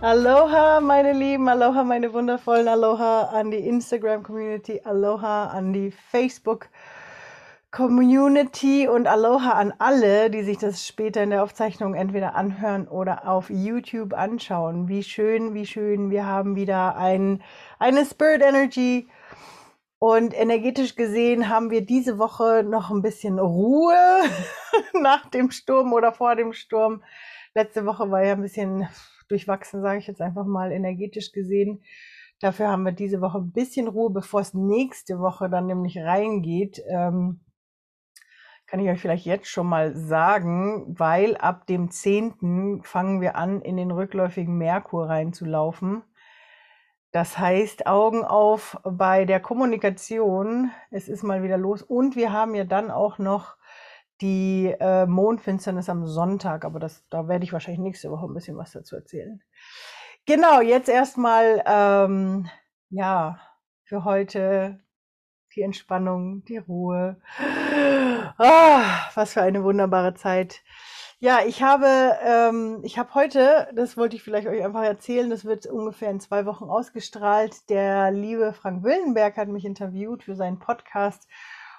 Aloha, meine Lieben, Aloha, meine wundervollen Aloha an die Instagram-Community, Aloha an die Facebook-Community und Aloha an alle, die sich das später in der Aufzeichnung entweder anhören oder auf YouTube anschauen. Wie schön, wie schön, wir haben wieder ein, eine Spirit Energy. Und energetisch gesehen haben wir diese Woche noch ein bisschen Ruhe nach dem Sturm oder vor dem Sturm. Letzte Woche war ja ein bisschen durchwachsen, sage ich jetzt einfach mal energetisch gesehen. Dafür haben wir diese Woche ein bisschen Ruhe, bevor es nächste Woche dann nämlich reingeht. Ähm, kann ich euch vielleicht jetzt schon mal sagen, weil ab dem 10. fangen wir an, in den rückläufigen Merkur reinzulaufen. Das heißt, Augen auf bei der Kommunikation. Es ist mal wieder los. Und wir haben ja dann auch noch die äh, Mondfinsternis am Sonntag, aber das, da werde ich wahrscheinlich nächste Woche ein bisschen was dazu erzählen. Genau, jetzt erstmal, ähm, ja, für heute die Entspannung, die Ruhe. Ah, was für eine wunderbare Zeit. Ja, ich habe, ähm, ich habe heute, das wollte ich vielleicht euch einfach erzählen, das wird ungefähr in zwei Wochen ausgestrahlt. Der liebe Frank Willenberg hat mich interviewt für seinen Podcast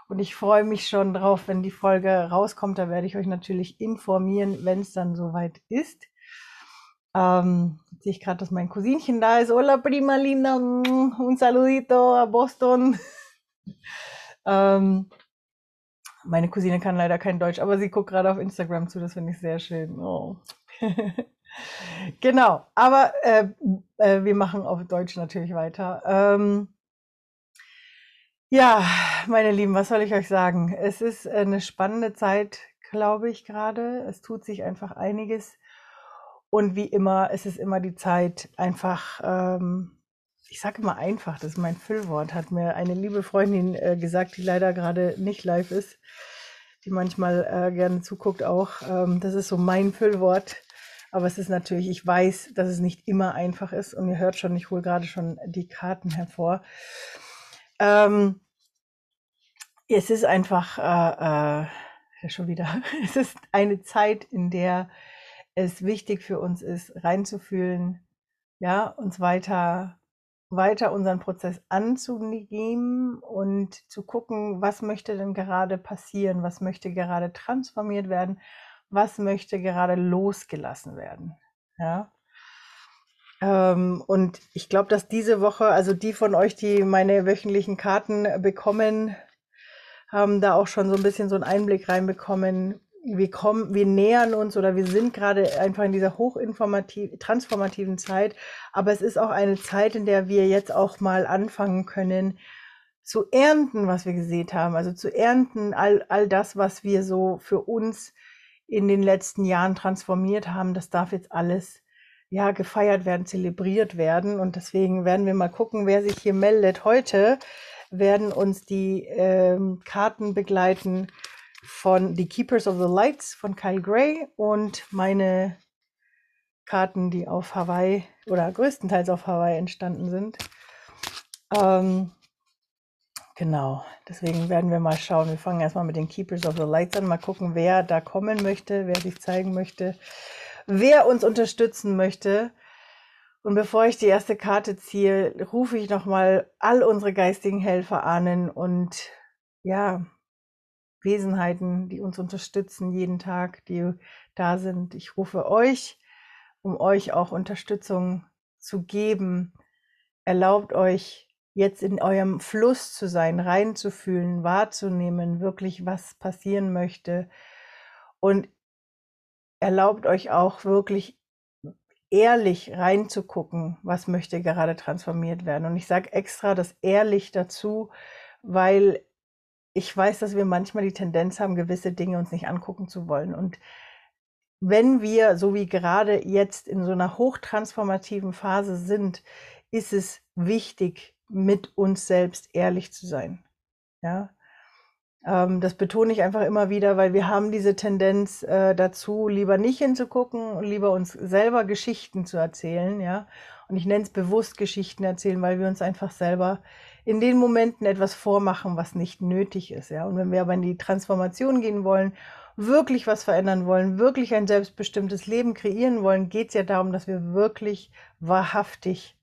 und ich freue mich schon drauf, wenn die Folge rauskommt. Da werde ich euch natürlich informieren, wenn es dann soweit ist. Ähm, sehe ich gerade, dass mein Cousinchen da ist. Hola, prima linda. Un saludito a Boston. ähm, meine Cousine kann leider kein Deutsch, aber sie guckt gerade auf Instagram zu. Das finde ich sehr schön. Oh. genau, aber äh, äh, wir machen auf Deutsch natürlich weiter. Ähm, ja, meine Lieben, was soll ich euch sagen? Es ist eine spannende Zeit, glaube ich, gerade. Es tut sich einfach einiges. Und wie immer, es ist immer die Zeit, einfach, ähm, ich sage immer einfach, das ist mein Füllwort, hat mir eine liebe Freundin äh, gesagt, die leider gerade nicht live ist, die manchmal äh, gerne zuguckt auch. Ähm, das ist so mein Füllwort. Aber es ist natürlich, ich weiß, dass es nicht immer einfach ist. Und ihr hört schon, ich hole gerade schon die Karten hervor. Ähm, es ist einfach äh, äh, schon wieder, es ist eine Zeit, in der es wichtig für uns ist, reinzufühlen, ja, uns weiter weiter unseren Prozess anzunehmen und zu gucken, was möchte denn gerade passieren, was möchte gerade transformiert werden, was möchte gerade losgelassen werden. Ja. Ähm, und ich glaube, dass diese Woche, also die von euch, die meine wöchentlichen Karten bekommen, haben da auch schon so ein bisschen so einen Einblick reinbekommen. Wir kommen, wir nähern uns oder wir sind gerade einfach in dieser hochinformativen, transformativen Zeit. Aber es ist auch eine Zeit, in der wir jetzt auch mal anfangen können, zu ernten, was wir gesehen haben. Also zu ernten all, all das, was wir so für uns in den letzten Jahren transformiert haben. Das darf jetzt alles ja, gefeiert werden, zelebriert werden. Und deswegen werden wir mal gucken, wer sich hier meldet. Heute werden uns die ähm, Karten begleiten von The Keepers of the Lights von Kyle Gray und meine Karten, die auf Hawaii oder größtenteils auf Hawaii entstanden sind. Ähm, genau, deswegen werden wir mal schauen. Wir fangen erstmal mit den Keepers of the Lights an, mal gucken, wer da kommen möchte, wer sich zeigen möchte wer uns unterstützen möchte. Und bevor ich die erste Karte ziehe, rufe ich nochmal all unsere geistigen Helfer ahnen und ja, Wesenheiten, die uns unterstützen jeden Tag, die da sind. Ich rufe euch, um euch auch Unterstützung zu geben. Erlaubt euch jetzt in eurem Fluss zu sein, reinzufühlen, wahrzunehmen, wirklich was passieren möchte. Und erlaubt euch auch wirklich ehrlich reinzugucken, was möchte gerade transformiert werden. Und ich sage extra das ehrlich dazu, weil ich weiß, dass wir manchmal die Tendenz haben, gewisse Dinge uns nicht angucken zu wollen. Und wenn wir, so wie gerade jetzt in so einer hochtransformativen Phase sind, ist es wichtig, mit uns selbst ehrlich zu sein. Ja, das betone ich einfach immer wieder, weil wir haben diese Tendenz äh, dazu, lieber nicht hinzugucken und lieber uns selber Geschichten zu erzählen, ja. Und ich nenne es bewusst Geschichten erzählen, weil wir uns einfach selber in den Momenten etwas vormachen, was nicht nötig ist, ja. Und wenn wir aber in die Transformation gehen wollen wirklich was verändern wollen, wirklich ein selbstbestimmtes Leben kreieren wollen, geht es ja darum, dass wir wirklich wahrhaftig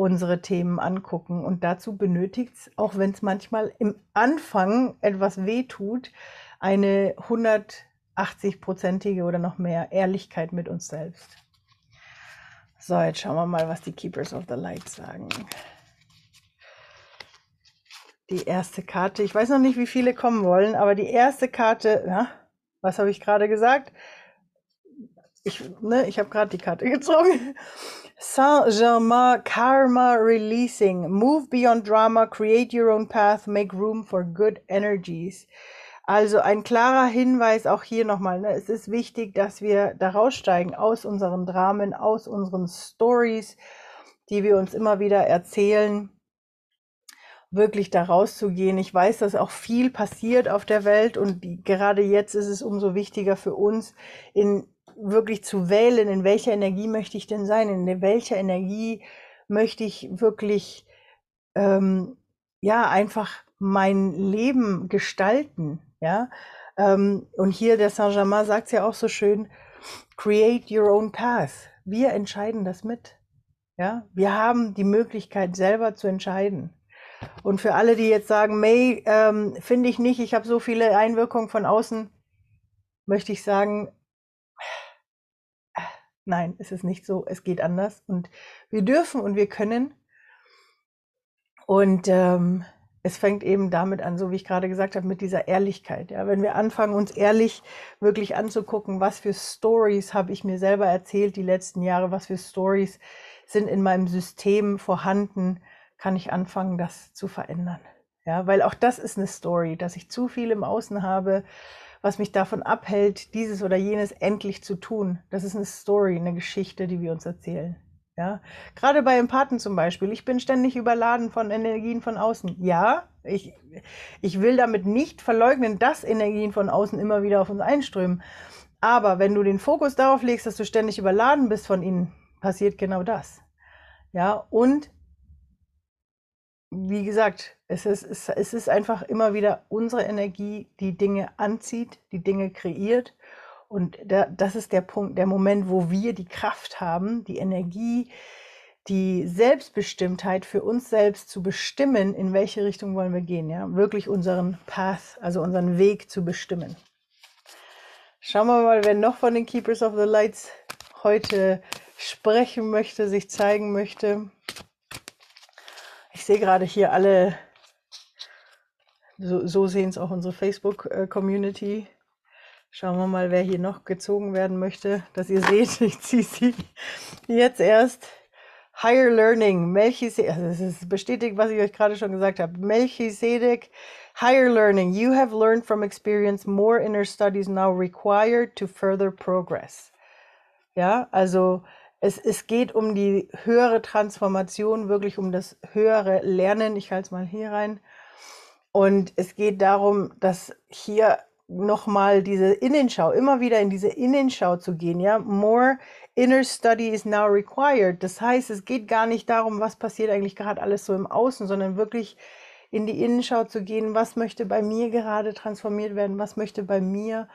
unsere Themen angucken. Und dazu benötigt es, auch wenn es manchmal im Anfang etwas wehtut, eine 180-prozentige oder noch mehr Ehrlichkeit mit uns selbst. So, jetzt schauen wir mal, was die Keepers of the Light sagen. Die erste Karte, ich weiß noch nicht, wie viele kommen wollen, aber die erste Karte, ja, was habe ich gerade gesagt? Ich, ne, ich habe gerade die Karte gezogen. Saint-Germain Karma Releasing. Move beyond drama, create your own path, make room for good energies. Also ein klarer Hinweis auch hier nochmal. Ne? Es ist wichtig, dass wir da raussteigen aus unseren Dramen, aus unseren Stories, die wir uns immer wieder erzählen, wirklich da rauszugehen. Ich weiß, dass auch viel passiert auf der Welt und die, gerade jetzt ist es umso wichtiger für uns, in wirklich zu wählen, in welcher Energie möchte ich denn sein, in welcher Energie möchte ich wirklich ähm, ja einfach mein Leben gestalten, ja. Ähm, und hier der Saint-Germain sagt es ja auch so schön: Create your own path. Wir entscheiden das mit, ja. Wir haben die Möglichkeit selber zu entscheiden. Und für alle, die jetzt sagen, May, ähm, finde ich nicht, ich habe so viele Einwirkungen von außen, möchte ich sagen, Nein, es ist nicht so. Es geht anders. Und wir dürfen und wir können. Und ähm, es fängt eben damit an, so wie ich gerade gesagt habe, mit dieser Ehrlichkeit. Ja, wenn wir anfangen, uns ehrlich wirklich anzugucken, was für Stories habe ich mir selber erzählt die letzten Jahre, was für Stories sind in meinem System vorhanden, kann ich anfangen, das zu verändern. Ja, weil auch das ist eine Story, dass ich zu viel im Außen habe, was mich davon abhält, dieses oder jenes endlich zu tun. Das ist eine Story, eine Geschichte, die wir uns erzählen. Ja, gerade bei Empathen zum Beispiel. Ich bin ständig überladen von Energien von außen. Ja, ich, ich will damit nicht verleugnen, dass Energien von außen immer wieder auf uns einströmen. Aber wenn du den Fokus darauf legst, dass du ständig überladen bist von ihnen, passiert genau das. Ja, und wie gesagt, es ist, es ist einfach immer wieder unsere Energie, die Dinge anzieht, die Dinge kreiert. Und da, das ist der Punkt, der Moment, wo wir die Kraft haben, die Energie, die Selbstbestimmtheit für uns selbst zu bestimmen, in welche Richtung wollen wir gehen, ja, wirklich unseren Path, also unseren Weg zu bestimmen. Schauen wir mal, wer noch von den Keepers of the Lights heute sprechen möchte, sich zeigen möchte. Sehe gerade hier alle, so, so sehen es auch unsere Facebook-Community. Schauen wir mal, wer hier noch gezogen werden möchte, dass ihr seht, ich ziehe sie jetzt erst. Higher Learning, Melchisedek, also das ist bestätigt, was ich euch gerade schon gesagt habe. Melchisedek, Higher Learning, you have learned from experience more inner studies now required to further progress. Ja, also es, es geht um die höhere Transformation, wirklich um das höhere Lernen. Ich halte es mal hier rein. Und es geht darum, dass hier nochmal diese Innenschau, immer wieder in diese Innenschau zu gehen, ja. More inner study is now required. Das heißt, es geht gar nicht darum, was passiert eigentlich gerade alles so im Außen, sondern wirklich in die Innenschau zu gehen, was möchte bei mir gerade transformiert werden, was möchte bei mir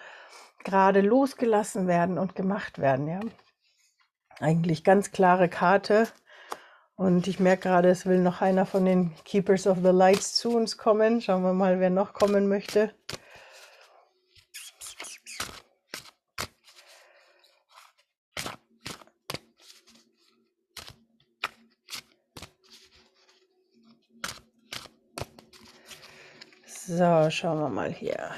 gerade losgelassen werden und gemacht werden, ja eigentlich ganz klare Karte. Und ich merke gerade, es will noch einer von den Keepers of the Lights zu uns kommen. Schauen wir mal, wer noch kommen möchte. So, schauen wir mal hier.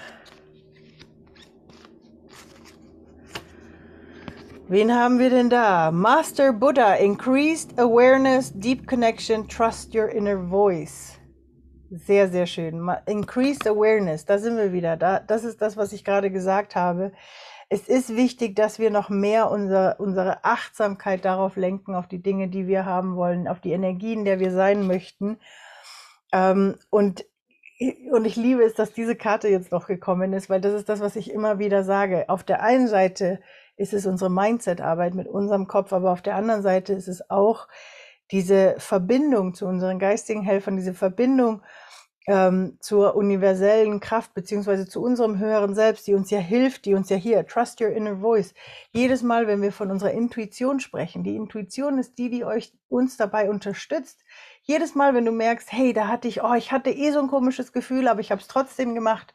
Wen haben wir denn da? Master Buddha, Increased Awareness, Deep Connection, Trust Your Inner Voice. Sehr, sehr schön. Increased Awareness, da sind wir wieder. Da, das ist das, was ich gerade gesagt habe. Es ist wichtig, dass wir noch mehr unser, unsere Achtsamkeit darauf lenken, auf die Dinge, die wir haben wollen, auf die Energien, der wir sein möchten. Ähm, und und ich liebe es, dass diese Karte jetzt noch gekommen ist, weil das ist das, was ich immer wieder sage. Auf der einen Seite ist es unsere Mindset-Arbeit mit unserem Kopf, aber auf der anderen Seite ist es auch diese Verbindung zu unseren geistigen Helfern, diese Verbindung ähm, zur universellen Kraft beziehungsweise zu unserem höheren Selbst, die uns ja hilft, die uns ja hier, trust your inner voice. Jedes Mal, wenn wir von unserer Intuition sprechen, die Intuition ist die, die euch uns dabei unterstützt. Jedes Mal, wenn du merkst, hey, da hatte ich, oh, ich hatte eh so ein komisches Gefühl, aber ich habe es trotzdem gemacht,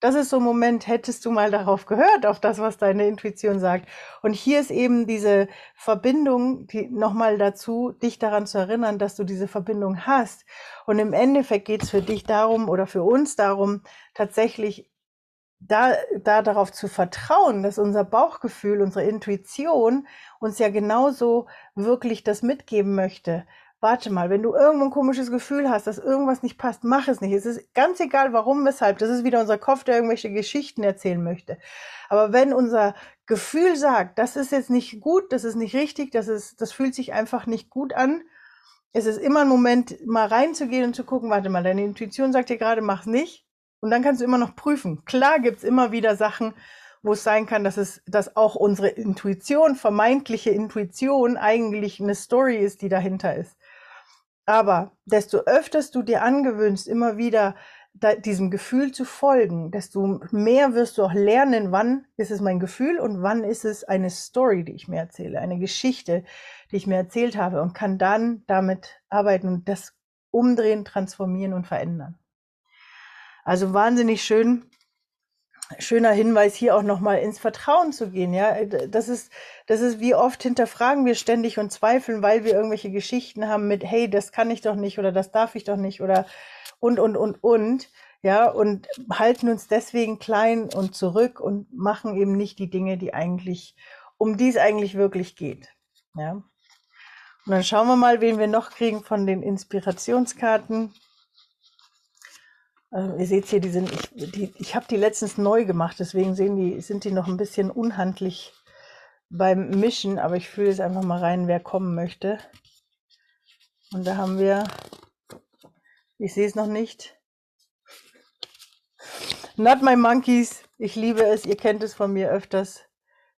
das ist so ein Moment, hättest du mal darauf gehört, auf das, was deine Intuition sagt. Und hier ist eben diese Verbindung, die nochmal dazu, dich daran zu erinnern, dass du diese Verbindung hast. Und im Endeffekt geht es für dich darum oder für uns darum, tatsächlich da, da darauf zu vertrauen, dass unser Bauchgefühl, unsere Intuition uns ja genauso wirklich das mitgeben möchte warte mal, wenn du irgendwo ein komisches Gefühl hast, dass irgendwas nicht passt, mach es nicht. Es ist ganz egal, warum, weshalb. Das ist wieder unser Kopf, der irgendwelche Geschichten erzählen möchte. Aber wenn unser Gefühl sagt, das ist jetzt nicht gut, das ist nicht richtig, das ist, das fühlt sich einfach nicht gut an, es ist immer ein Moment, mal reinzugehen und zu gucken, warte mal, deine Intuition sagt dir gerade, mach's nicht. Und dann kannst du immer noch prüfen. Klar gibt's immer wieder Sachen, wo es sein kann, dass es, dass auch unsere Intuition, vermeintliche Intuition eigentlich eine Story ist, die dahinter ist. Aber desto öfters du dir angewöhnst, immer wieder da, diesem Gefühl zu folgen, desto mehr wirst du auch lernen, wann ist es mein Gefühl und wann ist es eine Story, die ich mir erzähle, eine Geschichte, die ich mir erzählt habe und kann dann damit arbeiten und das umdrehen, transformieren und verändern. Also wahnsinnig schön, schöner Hinweis hier auch nochmal ins Vertrauen zu gehen. Ja, das ist, das ist wie oft hinterfragen wir ständig und zweifeln, weil wir irgendwelche Geschichten haben mit, hey, das kann ich doch nicht oder das darf ich doch nicht oder und, und, und, und. Ja, und halten uns deswegen klein und zurück und machen eben nicht die Dinge, die eigentlich, um die es eigentlich wirklich geht. Ja. Und dann schauen wir mal, wen wir noch kriegen von den Inspirationskarten. Also ihr seht hier, die sind, ich, ich habe die letztens neu gemacht, deswegen sehen die, sind die noch ein bisschen unhandlich beim Mischen, aber ich fühle es einfach mal rein, wer kommen möchte. Und da haben wir, ich sehe es noch nicht, Not My Monkeys, ich liebe es, ihr kennt es von mir öfters.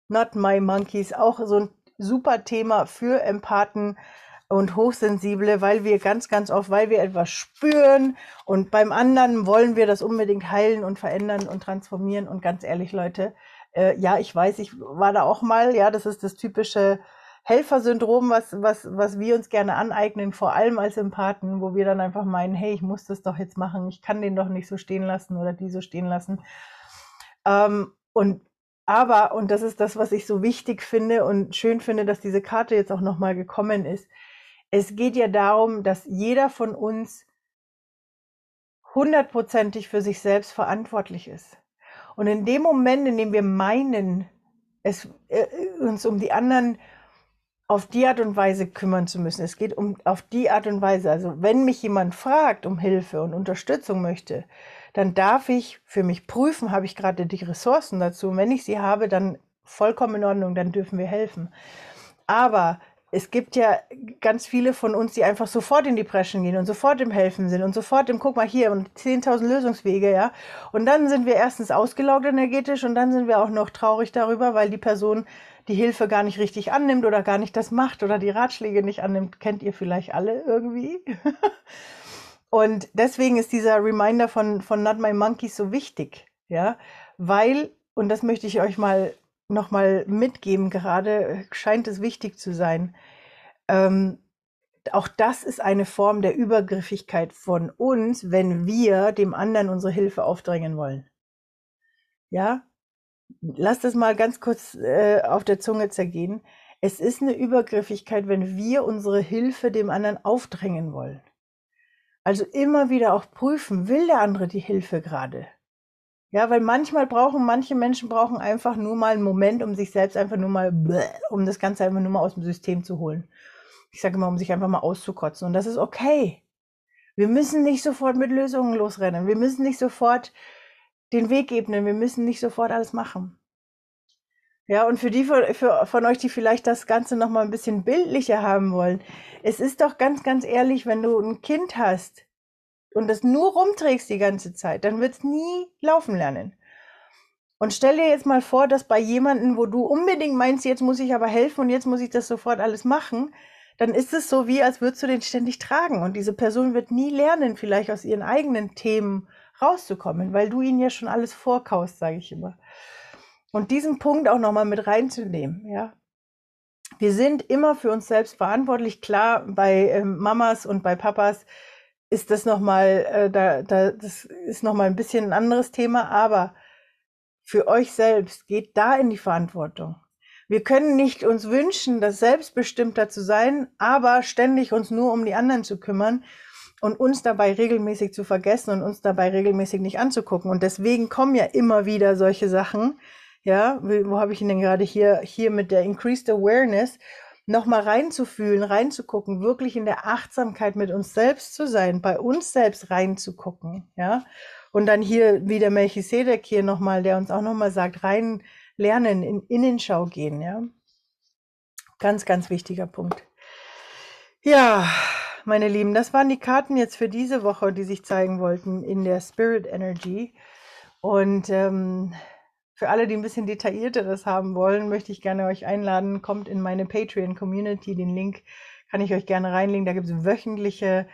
Not My Monkeys, auch so ein super Thema für Empathen, und Hochsensible, weil wir ganz, ganz oft, weil wir etwas spüren und beim anderen wollen wir das unbedingt heilen und verändern und transformieren. Und ganz ehrlich, Leute, äh, ja, ich weiß, ich war da auch mal, ja, das ist das typische Helfersyndrom, was, was, was wir uns gerne aneignen, vor allem als Empathen, wo wir dann einfach meinen, hey, ich muss das doch jetzt machen, ich kann den doch nicht so stehen lassen oder die so stehen lassen. Ähm, und aber, und das ist das, was ich so wichtig finde und schön finde, dass diese Karte jetzt auch nochmal gekommen ist, es geht ja darum, dass jeder von uns hundertprozentig für sich selbst verantwortlich ist. Und in dem Moment, in dem wir meinen, es, äh, uns um die anderen auf die Art und Weise kümmern zu müssen, es geht um auf die Art und Weise, also wenn mich jemand fragt um Hilfe und Unterstützung möchte, dann darf ich für mich prüfen, habe ich gerade die Ressourcen dazu. Und wenn ich sie habe, dann vollkommen in Ordnung, dann dürfen wir helfen. Aber es gibt ja ganz viele von uns, die einfach sofort in die Preschen gehen und sofort im Helfen sind und sofort im, guck mal hier, und 10.000 Lösungswege, ja. Und dann sind wir erstens ausgelaugt energetisch und dann sind wir auch noch traurig darüber, weil die Person die Hilfe gar nicht richtig annimmt oder gar nicht das macht oder die Ratschläge nicht annimmt. Kennt ihr vielleicht alle irgendwie? und deswegen ist dieser Reminder von, von Not My Monkeys so wichtig, ja. Weil, und das möchte ich euch mal nochmal mitgeben, gerade scheint es wichtig zu sein. Ähm, auch das ist eine Form der Übergriffigkeit von uns, wenn wir dem anderen unsere Hilfe aufdrängen wollen. Ja, lass das mal ganz kurz äh, auf der Zunge zergehen. Es ist eine Übergriffigkeit, wenn wir unsere Hilfe dem anderen aufdrängen wollen. Also immer wieder auch prüfen, will der andere die Hilfe gerade? Ja, weil manchmal brauchen, manche Menschen brauchen einfach nur mal einen Moment, um sich selbst einfach nur mal, um das Ganze einfach nur mal aus dem System zu holen. Ich sage immer, um sich einfach mal auszukotzen. Und das ist okay. Wir müssen nicht sofort mit Lösungen losrennen. Wir müssen nicht sofort den Weg ebnen. Wir müssen nicht sofort alles machen. Ja, und für die von, für, von euch, die vielleicht das Ganze noch mal ein bisschen bildlicher haben wollen, es ist doch ganz, ganz ehrlich, wenn du ein Kind hast, und das nur rumträgst die ganze Zeit, dann wird es nie laufen lernen. Und stell dir jetzt mal vor, dass bei jemandem, wo du unbedingt meinst, jetzt muss ich aber helfen und jetzt muss ich das sofort alles machen, dann ist es so wie, als würdest du den ständig tragen. Und diese Person wird nie lernen, vielleicht aus ihren eigenen Themen rauszukommen, weil du ihnen ja schon alles vorkaust, sage ich immer. Und diesen Punkt auch nochmal mit reinzunehmen, ja. Wir sind immer für uns selbst verantwortlich. Klar, bei ähm, Mamas und bei Papas ist das nochmal, äh, da, da, das ist nochmal ein bisschen ein anderes Thema, aber für euch selbst geht da in die Verantwortung. Wir können nicht uns wünschen, das selbstbestimmter zu sein, aber ständig uns nur um die anderen zu kümmern und uns dabei regelmäßig zu vergessen und uns dabei regelmäßig nicht anzugucken. Und deswegen kommen ja immer wieder solche Sachen. Ja, wo habe ich ihn denn gerade hier, hier mit der Increased Awareness nochmal reinzufühlen, reinzugucken, wirklich in der Achtsamkeit mit uns selbst zu sein, bei uns selbst reinzugucken, ja. Und dann hier wieder Melchisedek hier nochmal, der uns auch nochmal sagt, rein lernen, in Innenschau gehen, ja. Ganz, ganz wichtiger Punkt. Ja, meine Lieben, das waren die Karten jetzt für diese Woche, die sich zeigen wollten in der Spirit Energy. Und ähm, für alle, die ein bisschen detaillierteres haben wollen, möchte ich gerne euch einladen, kommt in meine Patreon-Community. Den Link kann ich euch gerne reinlegen. Da gibt es wöchentliche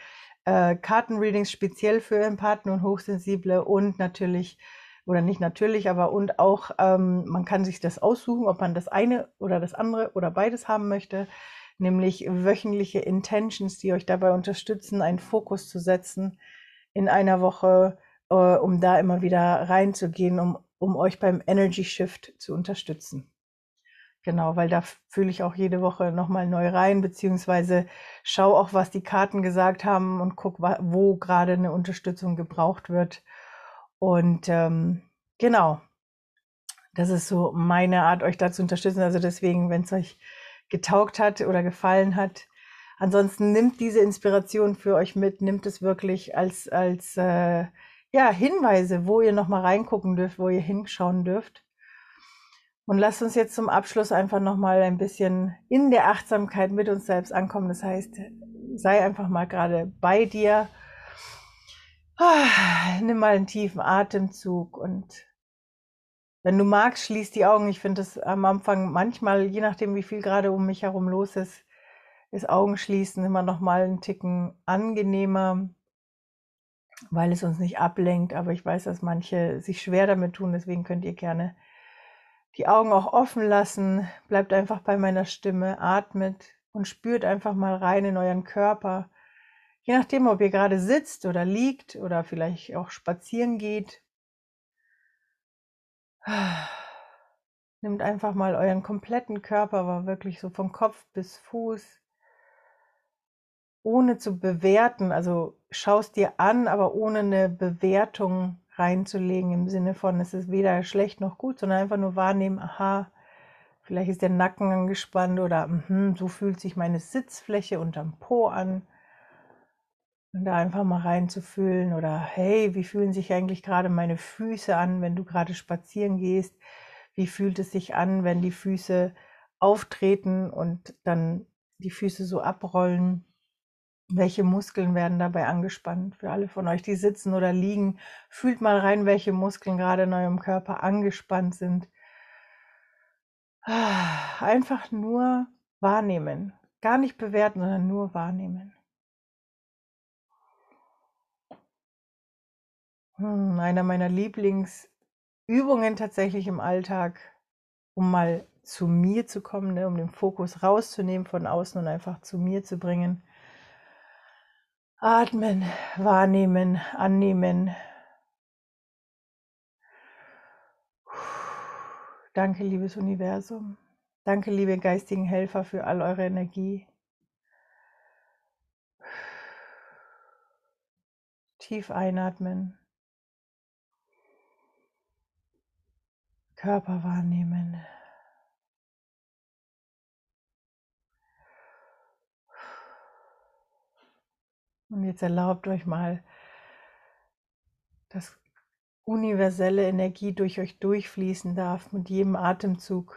äh, Kartenreadings speziell für Empathen und Hochsensible und natürlich oder nicht natürlich, aber und auch, ähm, man kann sich das aussuchen, ob man das eine oder das andere oder beides haben möchte, nämlich wöchentliche Intentions, die euch dabei unterstützen, einen Fokus zu setzen in einer Woche, äh, um da immer wieder reinzugehen, um, um euch beim Energy Shift zu unterstützen. Genau, weil da fühle ich auch jede Woche nochmal neu rein, beziehungsweise schau auch, was die Karten gesagt haben und guck, wo gerade eine Unterstützung gebraucht wird und ähm, genau, das ist so meine Art, euch da zu unterstützen. Also deswegen, wenn es euch getaugt hat oder gefallen hat, ansonsten nimmt diese Inspiration für euch mit, nimmt es wirklich als, als äh, ja, Hinweise, wo ihr nochmal reingucken dürft, wo ihr hinschauen dürft. Und lasst uns jetzt zum Abschluss einfach nochmal ein bisschen in der Achtsamkeit mit uns selbst ankommen. Das heißt, sei einfach mal gerade bei dir Ah, nimm mal einen tiefen Atemzug und wenn du magst, schließ die Augen. Ich finde es am Anfang manchmal, je nachdem, wie viel gerade um mich herum los ist, ist Augenschließen immer noch mal einen Ticken angenehmer, weil es uns nicht ablenkt. Aber ich weiß, dass manche sich schwer damit tun. Deswegen könnt ihr gerne die Augen auch offen lassen. Bleibt einfach bei meiner Stimme, atmet und spürt einfach mal rein in euren Körper Je nachdem, ob ihr gerade sitzt oder liegt oder vielleicht auch spazieren geht, nimmt einfach mal euren kompletten Körper, aber wirklich so von Kopf bis Fuß, ohne zu bewerten. Also schaust dir an, aber ohne eine Bewertung reinzulegen im Sinne von, es ist weder schlecht noch gut, sondern einfach nur wahrnehmen, aha, vielleicht ist der Nacken angespannt oder mh, so fühlt sich meine Sitzfläche unterm Po an. Und da einfach mal reinzufühlen oder hey, wie fühlen sich eigentlich gerade meine Füße an, wenn du gerade spazieren gehst? Wie fühlt es sich an, wenn die Füße auftreten und dann die Füße so abrollen? Welche Muskeln werden dabei angespannt? Für alle von euch, die sitzen oder liegen, fühlt mal rein, welche Muskeln gerade in eurem Körper angespannt sind. Einfach nur wahrnehmen. Gar nicht bewerten, sondern nur wahrnehmen. Hm, einer meiner Lieblingsübungen tatsächlich im Alltag, um mal zu mir zu kommen, ne, um den Fokus rauszunehmen von außen und einfach zu mir zu bringen. Atmen, wahrnehmen, annehmen. Danke, liebes Universum. Danke, liebe geistigen Helfer, für all eure Energie. Tief einatmen. Körper wahrnehmen. Und jetzt erlaubt euch mal, dass universelle Energie durch euch durchfließen darf mit jedem Atemzug.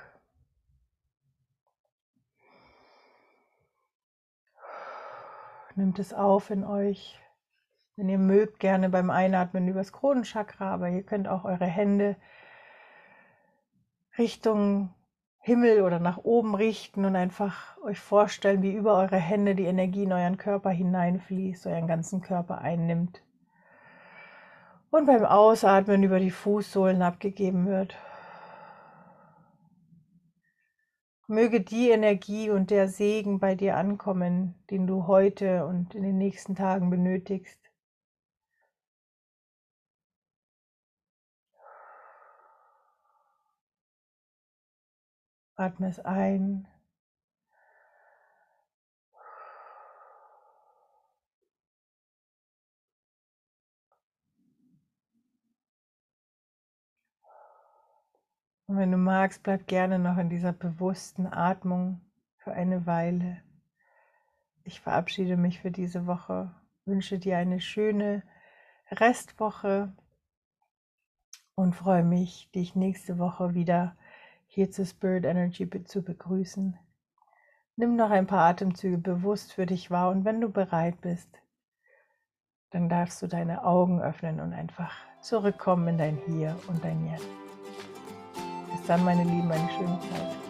Nimmt es auf in euch. Wenn ihr mögt, gerne beim Einatmen übers Kronenchakra, aber ihr könnt auch eure Hände Richtung Himmel oder nach oben richten und einfach euch vorstellen, wie über eure Hände die Energie in euren Körper hineinfließt, euren ganzen Körper einnimmt und beim Ausatmen über die Fußsohlen abgegeben wird. Möge die Energie und der Segen bei dir ankommen, den du heute und in den nächsten Tagen benötigst. Atme es ein. Und wenn du magst, bleib gerne noch in dieser bewussten Atmung für eine Weile. Ich verabschiede mich für diese Woche, wünsche dir eine schöne Restwoche und freue mich, dich nächste Woche wieder hier zu Spirit Energy zu begrüßen. Nimm noch ein paar Atemzüge bewusst für dich wahr und wenn du bereit bist, dann darfst du deine Augen öffnen und einfach zurückkommen in dein Hier und dein Jetzt. Bis dann, meine Lieben, eine schöne Zeit.